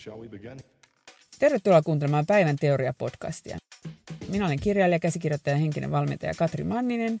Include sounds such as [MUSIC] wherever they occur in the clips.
Shall we begin? Tervetuloa kuuntelemaan Päivän teoria-podcastia. Minä olen kirjailija, käsikirjoittaja ja henkinen valmentaja Katri Manninen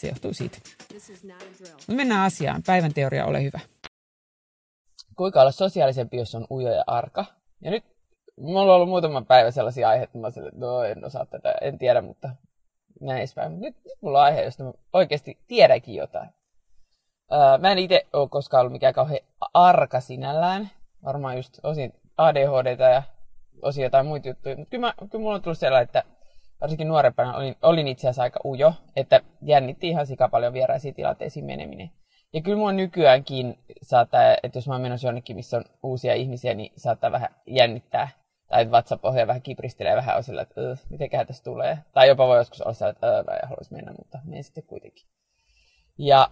se johtuu siitä. No mennään asiaan. Päivän teoria, ole hyvä kuinka olla sosiaalisempi, jos on ujo ja arka. Ja nyt mulla on ollut muutama päivä sellaisia aiheita, että mä että no en osaa tätä, en tiedä, mutta näin edespäin. Nyt, nyt mulla on aihe, josta mä oikeasti tiedänkin jotain. Öö, mä en itse ole koskaan ollut mikään kauhean arka sinällään. Varmaan just osin ADHDta ja osin jotain muita juttuja. Mutta kyllä, mä, kyllä mulla on tullut sellainen, että varsinkin nuorempana olin, olin itse asiassa aika ujo, että jännitti ihan sika paljon vieraisiin tilanteisiin meneminen. Ja kyllä mua nykyäänkin saattaa, että jos mä oon menossa jonnekin, missä on uusia ihmisiä, niin saattaa vähän jännittää. Tai vatsapohja vähän kipristelee vähän on sillä, että mitenköhän tässä tulee. Tai jopa voi joskus olla sillä, että mä en haluaisi mennä, mutta menen sitten kuitenkin. Ja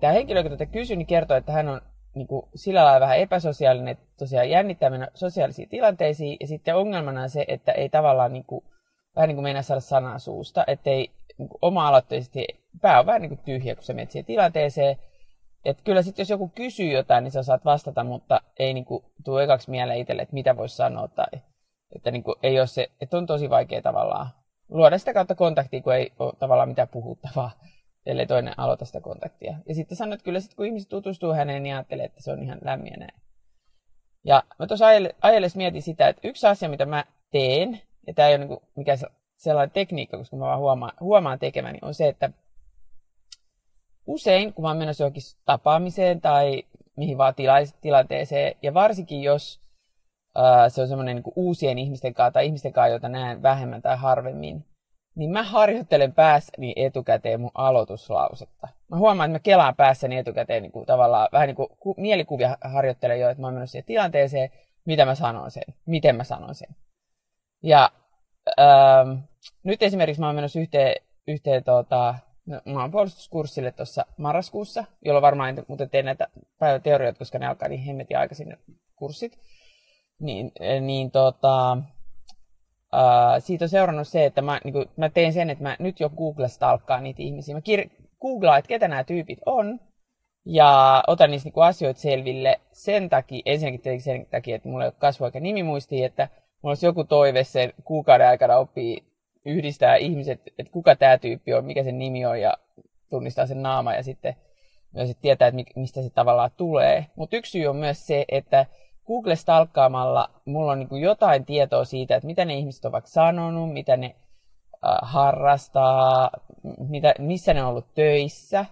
tämä henkilö, joka tätä kysyi, niin kertoo, että hän on niin kuin, sillä lailla vähän epäsosiaalinen, että tosiaan jännittää mennä sosiaalisiin tilanteisiin. Ja sitten ongelmana on se, että ei tavallaan niin kuin, vähän niin kuin mennä saada sanaa suusta, että ei niin kuin, oma-aloitteisesti, pää on vähän niin kuin tyhjä, kun se menet siihen tilanteeseen et kyllä sitten jos joku kysyy jotain, niin sä saat vastata, mutta ei niinku tule ekaksi mieleen itselle, että mitä voisi sanoa. Tai, että niinku ei ole se, että on tosi vaikea tavallaan luoda sitä kautta kontaktia, kun ei ole tavallaan mitään puhuttavaa, ellei toinen aloita sitä kontaktia. Ja sitten sanoit, että kyllä sit, kun ihmiset tutustuu häneen, niin ajattelee, että se on ihan lämmin näin. Ja mä tuossa ajelles mietin sitä, että yksi asia, mitä mä teen, ja tämä ei ole niinku mikään sellainen tekniikka, koska mä vaan huomaan, huomaan tekeväni, on se, että usein, kun mä oon menossa johonkin tapaamiseen tai mihin vaan tila- tilanteeseen, ja varsinkin jos ää, se on semmoinen niin uusien ihmisten kanssa tai ihmisten kanssa, joita näen vähemmän tai harvemmin, niin mä harjoittelen päässäni etukäteen mun aloituslausetta. Mä huomaan, että mä kelaan päässäni etukäteen niin kuin, tavallaan vähän niin kuin mielikuvia harjoittelen jo, että mä oon menossa siihen tilanteeseen, mitä mä sanon sen, miten mä sanon sen. Ja ähm, nyt esimerkiksi mä oon menossa yhteen, yhteen tota, no, maanpuolustuskurssille tuossa marraskuussa, jolloin varmaan en muuten tee näitä päiväteorioita, koska ne alkaa niin hemmetin aikaisin ne kurssit. Niin, niin tota, ää, siitä on seurannut se, että mä, niin kuin, mä teen sen, että mä nyt jo Googlesta alkaa niitä ihmisiä. Mä kir- googlaan, että ketä nämä tyypit on, ja otan niistä niin asioita selville sen takia, ensinnäkin sen takia, että mulla ei ole kasvu- eikä nimimuistia, että mulla olisi joku toive sen kuukauden aikana oppii yhdistää ihmiset, että kuka tämä tyyppi on, mikä sen nimi on ja tunnistaa sen naama ja sitten myös että tietää, että mistä se tavallaan tulee. Mutta yksi syy on myös se, että Google stalkkaamalla mulla on niin jotain tietoa siitä, että mitä ne ihmiset ovat vaikka sanonut, mitä ne äh, harrastaa, mitä, missä ne on ollut töissä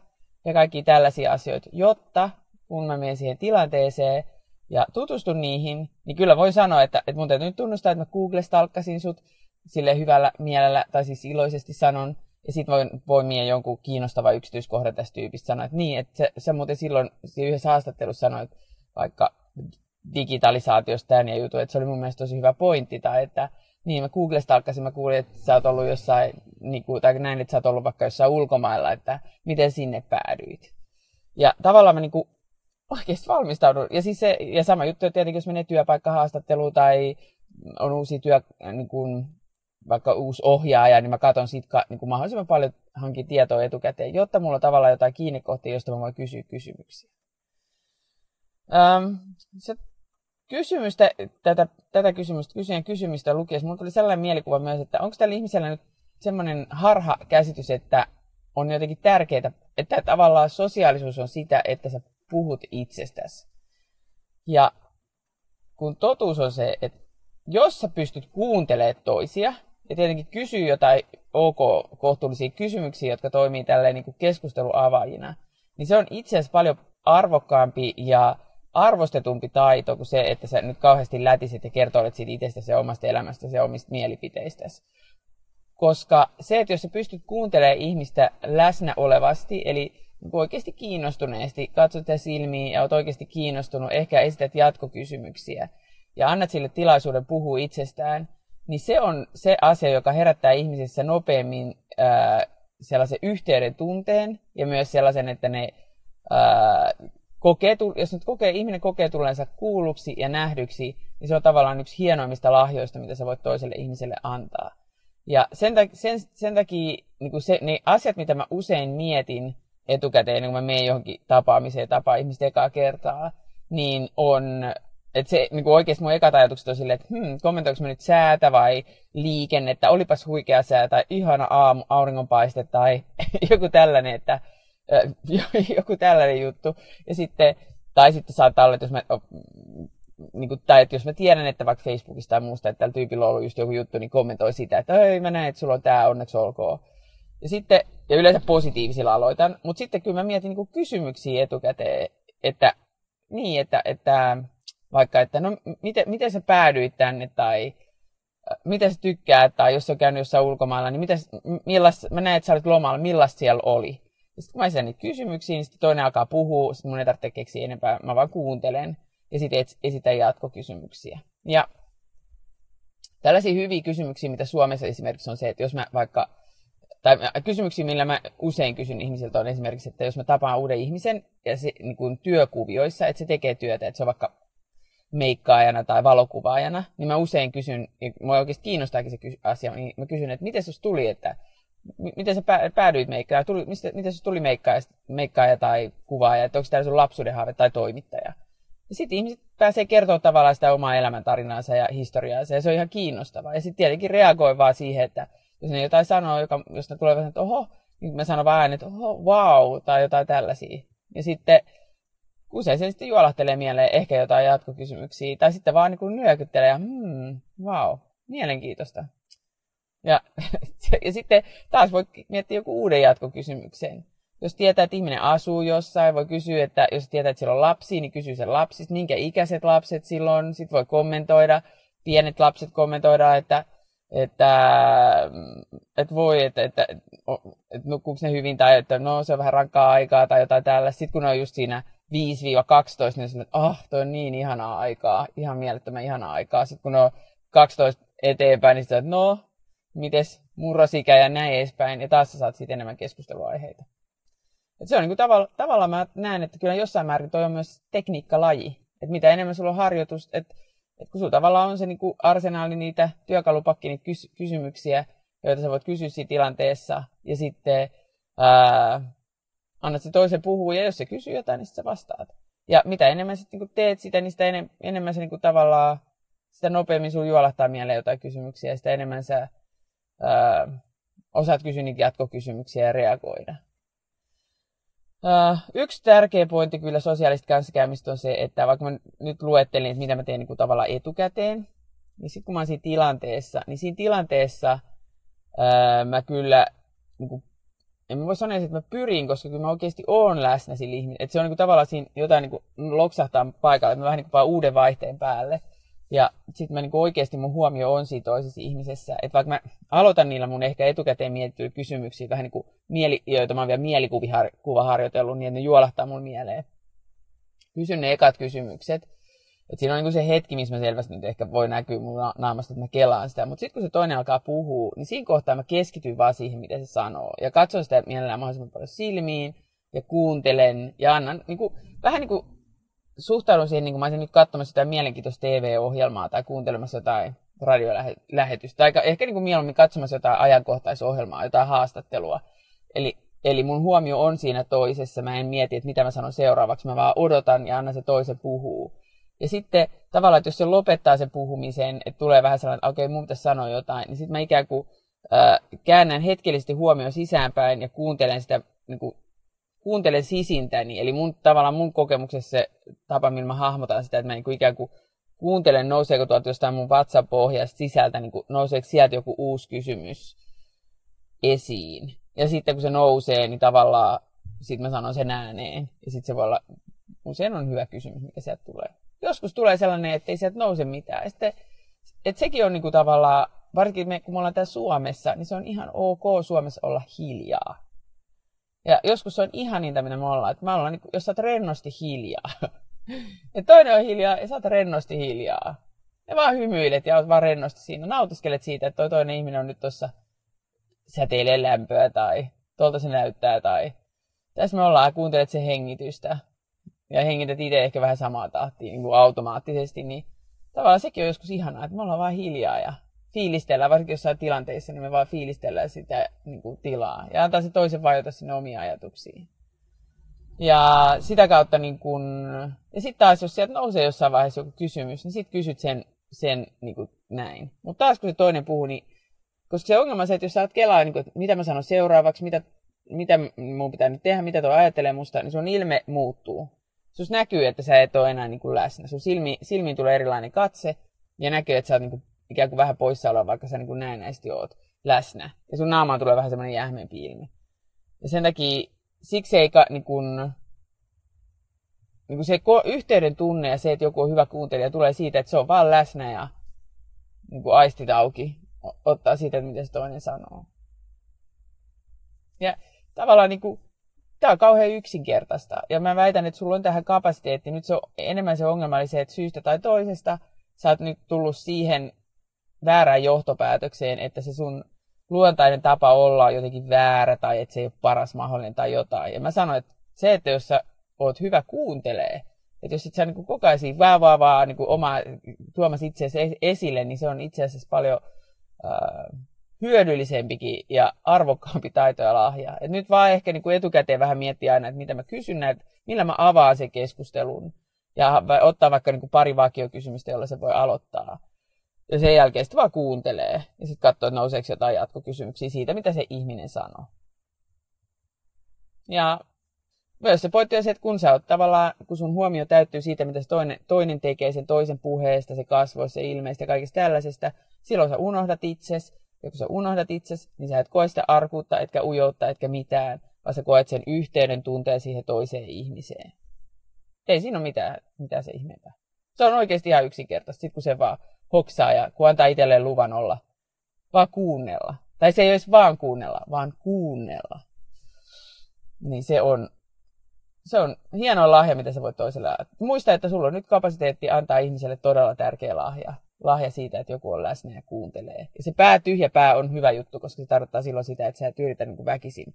ja kaikki tällaisia asioita, jotta kun mä menen siihen tilanteeseen ja tutustun niihin, niin kyllä voi sanoa, että, että mun täytyy nyt tunnustaa, että mä Google stalkkasin sut, sille hyvällä mielellä, tai siis iloisesti sanon, ja sitten voin poimia jonkun kiinnostava yksityiskohdan tästä tyypistä sanoa, että niin, että sä, muuten silloin yhdessä haastattelussa sanoit vaikka digitalisaatiosta tämän ja jutu, että se oli mun mielestä tosi hyvä pointti, tai että niin, mä Googlesta alkaisin, mä kuulin, että sä oot ollut jossain, niin kuin, tai näin, että sä oot ollut vaikka jossain ulkomailla, että miten sinne päädyit. Ja tavallaan mä niin kuin oikeasti valmistaudun. Ja, siis se, ja sama juttu, että tietenkin jos menee työpaikkahaastatteluun tai on uusi työ, niin kuin, vaikka uusi ohjaaja, niin mä katson siitä niin kuin mahdollisimman paljon hankin tietoa etukäteen, jotta mulla on tavallaan jotain kiinnekohtia, josta mä voin kysyä kysymyksiä. Öm, se kysymystä, tätä, tätä kysymystä, kysyjän kysymystä lukiessa, mulla tuli sellainen mielikuva myös, että onko tällä ihmisellä nyt semmoinen harha käsitys, että on jotenkin tärkeää, että tavallaan sosiaalisuus on sitä, että sä puhut itsestäsi. Ja kun totuus on se, että jos sä pystyt kuuntelemaan toisia, ja tietenkin kysyy jotain ok kohtuullisia kysymyksiä, jotka toimii tälleen niin keskusteluavaajina, niin se on itse asiassa paljon arvokkaampi ja arvostetumpi taito kuin se, että sä nyt kauheasti lätisit ja kertoilet siitä itsestäsi ja omasta elämästäsi ja omista mielipiteistäsi. Koska se, että jos sä pystyt kuuntelemaan ihmistä läsnä olevasti, eli oikeasti kiinnostuneesti, katsot sitä silmiin ja oot oikeasti kiinnostunut, ehkä esität jatkokysymyksiä ja annat sille tilaisuuden puhua itsestään, niin se on se asia, joka herättää ihmisissä nopeammin ää, sellaisen yhteyden tunteen ja myös sellaisen, että ne ää, kokee, jos nyt kokee, ihminen kokee tulleensa kuulluksi ja nähdyksi, niin se on tavallaan yksi hienoimmista lahjoista, mitä sä voit toiselle ihmiselle antaa. Ja sen, takia, sen, sen takia niin se, ne asiat, mitä mä usein mietin etukäteen, kun mä menen johonkin tapaamiseen tapaa ihmistä ekaa kertaa, niin on, että se niin kuin oikeasti mun ekat ajatukset on silleen, että hmm, kommentoinko mä nyt säätä vai liikennettä, olipas huikea sää tai ihana aamu, auringonpaiste tai [LAUGHS] joku tällainen, että [LAUGHS] joku tällainen juttu. Ja sitten, tai sitten saattaa olla, että jos mä, niin kuin, tai että jos mä tiedän, että vaikka Facebookista tai muusta, että tällä tyypillä on ollut just joku juttu, niin kommentoi sitä, että hei mä näen, että sulla on tämä, onneksi olkoon. Ja sitten, ja yleensä positiivisilla aloitan, mutta sitten kyllä mä mietin niin kysymyksiä etukäteen, että niin, että, että vaikka, että no miten, miten sä päädyit tänne, tai mitä sä tykkäät, tai jos sä käynyt jossain ulkomailla, niin mitä, millas, mä näen, että sä olit lomalla, millaista siellä oli. Sitten kun mä esitän niitä kysymyksiä, niin sitten toinen alkaa puhua, sitten mun ei tarvitse keksiä enempää, mä vaan kuuntelen ja sitten esitän jatkokysymyksiä. Ja tällaisia hyviä kysymyksiä, mitä Suomessa esimerkiksi on se, että jos mä vaikka, tai kysymyksiä, millä mä usein kysyn ihmisiltä on esimerkiksi, että jos mä tapaan uuden ihmisen ja se, niin kuin työkuvioissa, että se tekee työtä, että se on vaikka meikkaajana tai valokuvaajana, niin mä usein kysyn, ja mua oikeasti kiinnostaakin se asia, niin mä kysyn, että miten se tuli, että miten sä päädyit meikkaaja, tuli, mistä, miten se tuli meikkaaja, meikkaaja tai kuvaaja, että onko tämä sun lapsuuden haave tai toimittaja. Ja sitten ihmiset pääsee kertoa tavallaan sitä omaa elämäntarinaansa ja historiaansa, ja se on ihan kiinnostavaa. Ja sitten tietenkin reagoi vaan siihen, että jos ne jotain sanoo, joka, josta tulee vähän, että oho, niin mä sanon vaan että oho, wow, tai jotain tällaisia. Ja sitten usein se sitten juolahtelee mieleen ehkä jotain jatkokysymyksiä, tai sitten vaan niin nyökyttelee ja hmm, wow, mielenkiintoista. Ja, [LAUGHS] ja sitten taas voi miettiä joku uuden jatkokysymyksen. Jos tietää, että ihminen asuu jossain, voi kysyä, että jos tietää, että sillä on lapsi, niin kysyy sen lapsista, minkä ikäiset lapset silloin. Sitten voi kommentoida, pienet lapset kommentoida, että, että, että voi, että, että, että, nukkuuko ne hyvin, tai että no se on vähän rankkaa aikaa, tai jotain tällä. Sitten kun ne on just siinä 5-12, niin on että oh, toi on niin ihanaa aikaa, ihan mielettömän ihanaa aikaa. Sitten kun ne on 12 eteenpäin, niin sitten että no, mites murrosikä ja näin edespäin, ja taas sä saat siitä enemmän keskusteluaiheita. Et se on niin tavalla, tavallaan mä näen, että kyllä jossain määrin toi on myös tekniikkalaji. Että mitä enemmän sulla on harjoitus, että et kun sulla tavallaan on se niin arsenaali niitä työkalupakki, niitä kys- kysymyksiä, joita sä voit kysyä siinä tilanteessa, ja sitten ää, annat se toisen puhua, ja jos se kysyy jotain, niin sä vastaat. Ja mitä enemmän sitten niin teet sitä, niin sitä enemmän, enemmän se niin kuin tavallaan, sitä nopeammin sulla juolahtaa mieleen jotain kysymyksiä, ja sitä enemmän sä ää, osaat kysyä niitä jatkokysymyksiä ja reagoida. Uh, yksi tärkeä pointti kyllä sosiaalista kanssakäymistä on se, että vaikka mä nyt luettelin, että mitä mä teen niin kuin tavallaan etukäteen, niin sitten kun mä oon siinä tilanteessa, niin siinä tilanteessa uh, mä kyllä, niin kuin, en mä voi sanoa, että mä pyrin, koska kyllä mä oikeasti oon läsnä sillä ihmisellä. Että se on niin kuin, tavallaan siinä jotain niin kuin, loksahtaa paikalle, että mä vähän niin kuin vaan uuden vaihteen päälle. Ja sitten mä niin oikeasti mun huomio on siinä toisessa ihmisessä. Että vaikka mä aloitan niillä mun ehkä etukäteen mietittyjä kysymyksiä, vähän niin kuin mieli, joita mä oon vielä mielikuvaharjoitellut, niin että ne juolahtaa mun mieleen. Kysyn ne ekat kysymykset. Et siinä on niin se hetki, missä mä selvästi nyt ehkä voi näkyä mun naamasta, että mä kelaan sitä. Mutta sitten kun se toinen alkaa puhua, niin siinä kohtaa mä keskityn vaan siihen, mitä se sanoo. Ja katson sitä mielellään mahdollisimman paljon silmiin ja kuuntelen ja annan niin kuin, vähän niin kuin suhtaudun siihen, niin kuin mä olisin nyt katsomassa sitä mielenkiintoista TV-ohjelmaa tai kuuntelemassa jotain radiolähetystä, tai ehkä niin kuin mieluummin katsomassa jotain ajankohtaisohjelmaa, jotain haastattelua. Eli, eli mun huomio on siinä toisessa, mä en mieti, että mitä mä sanon seuraavaksi, mä vaan odotan ja annan se toisen puhuu. Ja sitten tavallaan, että jos se lopettaa sen puhumisen, että tulee vähän sellainen, että okei, okay, mun pitäisi sanoa jotain, niin sitten mä ikään kuin äh, käännän hetkellisesti huomioon sisäänpäin ja kuuntelen sitä niin kuin kuuntelen sisintäni, eli mun, tavallaan mun kokemuksessa se tapa, millä mä hahmotan sitä, että mä niin kuin ikään kuin kuuntelen, nouseeko tuolta jostain mun WhatsApp-pohjasta sisältä, niin kuin, nouseeko sieltä joku uusi kysymys esiin. Ja sitten kun se nousee, niin tavallaan sitten mä sanon sen ääneen. Ja sitten se voi olla, usein on hyvä kysymys, mikä sieltä tulee. Joskus tulee sellainen, että ei sieltä nouse mitään. Ja sitten, että sekin on niin kuin tavallaan, varsinkin me, kun me ollaan täällä Suomessa, niin se on ihan ok Suomessa olla hiljaa. Ja joskus se on ihan niitä, mitä me ollaan. Että me ollaan, niin kuin, jos sä oot rennosti hiljaa. [LAUGHS] ja toinen on hiljaa ja sä oot rennosti hiljaa. Ja vaan hymyilet ja oot vaan rennosti siinä. Nautiskelet siitä, että toi toinen ihminen on nyt tuossa säteilee lämpöä tai tuolta se näyttää tai tässä me ollaan ja kuuntelet sen hengitystä ja hengität itse ehkä vähän samaa tahtia niin kuin automaattisesti, niin tavallaan sekin on joskus ihanaa, että me ollaan vaan hiljaa ja fiilistellään, varsinkin jossain tilanteissa, niin me vaan fiilistellään sitä niin kuin, tilaa ja antaa se toisen vajota sinne omiin ajatuksiin. Ja sitä kautta, niin kun, ja sitten taas jos sieltä nousee jossain vaiheessa joku kysymys, niin sitten kysyt sen, sen niin kuin näin. Mutta taas kun se toinen puhuu, niin koska se ongelma on se, että jos sä oot kelaa, niin kuin, että mitä mä sanon seuraavaksi, mitä, mitä mun pitää nyt tehdä, mitä tuo ajattelee musta, niin sun ilme muuttuu. Sus näkyy, että sä et ole enää niin kuin läsnä. Sun silmi, silmiin tulee erilainen katse ja näkyy, että sä oot niin kuin, ikään kuin vähän poissaoloa, vaikka sä niin kuin näennäisesti oot läsnä. Ja sun naamaan tulee vähän semmoinen jähmeempi ilmi. Ja sen takia, siksi ei niin kuin, niin kuin se ko- yhteyden tunne ja se, että joku on hyvä kuuntelija, tulee siitä, että se on vaan läsnä ja niin kuin aistit auki ottaa siitä, mitä se toinen sanoo. Ja tavallaan niin kuin, tämä on kauhean yksinkertaista. Ja mä väitän, että sulla on tähän kapasiteetti. Nyt se on, enemmän se ongelma oli se, että syystä tai toisesta sä oot nyt tullut siihen väärään johtopäätökseen, että se sun luontainen tapa olla on jotenkin väärä tai että se ei ole paras mahdollinen tai jotain. Ja mä sanoin, että se, että jos sä oot hyvä kuuntelee, että jos et sä niin koko ajan vaan, vaan, vaan niin oma, tuomassa itseäsi esille, niin se on itse asiassa paljon äh, hyödyllisempikin ja arvokkaampi taito ja lahja. Et nyt vaan ehkä niin kuin etukäteen vähän miettiä aina, että mitä mä kysyn, että millä mä avaan sen keskustelun. Ja ottaa vaikka niin kuin pari vakiokysymystä, jolla se voi aloittaa. Ja sen jälkeen sitten vaan kuuntelee. Ja sitten katsoo, että nouseeko jotain jatkokysymyksiä siitä, mitä se ihminen sanoo. Ja myös se pointti on se, että kun sä oot tavallaan, kun sun huomio täyttyy siitä, mitä se toinen, toinen tekee, sen toisen puheesta, se kasvoista, se ilmeistä ja kaikista tällaisesta, silloin sä unohdat itses. Ja kun sä unohdat itses, niin sä et koe sitä arkuutta, etkä ujoutta, etkä mitään, vaan sä koet sen yhteyden tunteen siihen toiseen ihmiseen. Ei siinä ole mitään, mitään se ihmeempää. Se on oikeasti ihan yksinkertaista, sit kun se vaan hoksaa ja kun antaa itselleen luvan olla, vaan kuunnella. Tai se ei olisi vaan kuunnella, vaan kuunnella. Niin se on, se on hieno lahja, mitä sä voit toiselle. Muista, että sulla on nyt kapasiteetti antaa ihmiselle todella tärkeä lahja lahja siitä, että joku on läsnä ja kuuntelee. Ja se pää, tyhjä pää on hyvä juttu, koska se tarkoittaa silloin sitä, että sä et yritä niin kuin väkisin.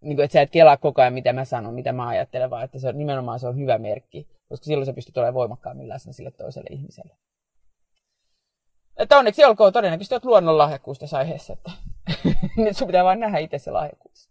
Niin kuin, että sä et kelaa koko ajan, mitä mä sanon, mitä mä ajattelen, vaan että se on, nimenomaan se on hyvä merkki, koska silloin sä pystyt olemaan voimakkaammin läsnä sille toiselle ihmiselle. Että onneksi olkoon todennäköisesti olet luonnon lahjakkuus tässä aiheessa, että [LAUGHS] nyt sun pitää vain nähdä itse se lahjakkuus.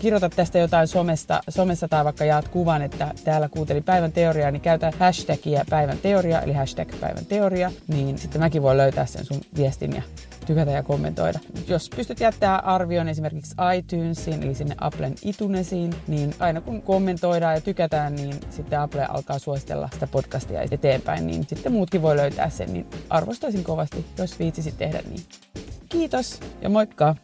kirjoitat tästä jotain somesta, somessa tai vaikka jaat kuvan, että täällä kuuntelin päivän teoriaa, niin käytä hashtagia päivän teoria, eli hashtag päivän teoria, niin sitten mäkin voin löytää sen sun viestin ja tykätä ja kommentoida. Jos pystyt jättämään arvion esimerkiksi iTunesiin, eli sinne Applen iTunesiin, niin aina kun kommentoidaan ja tykätään, niin sitten Apple alkaa suositella sitä podcastia eteenpäin, niin sitten muutkin voi löytää sen, niin arvostaisin kovasti, jos viitsisit tehdä niin. Kiitos ja moikka!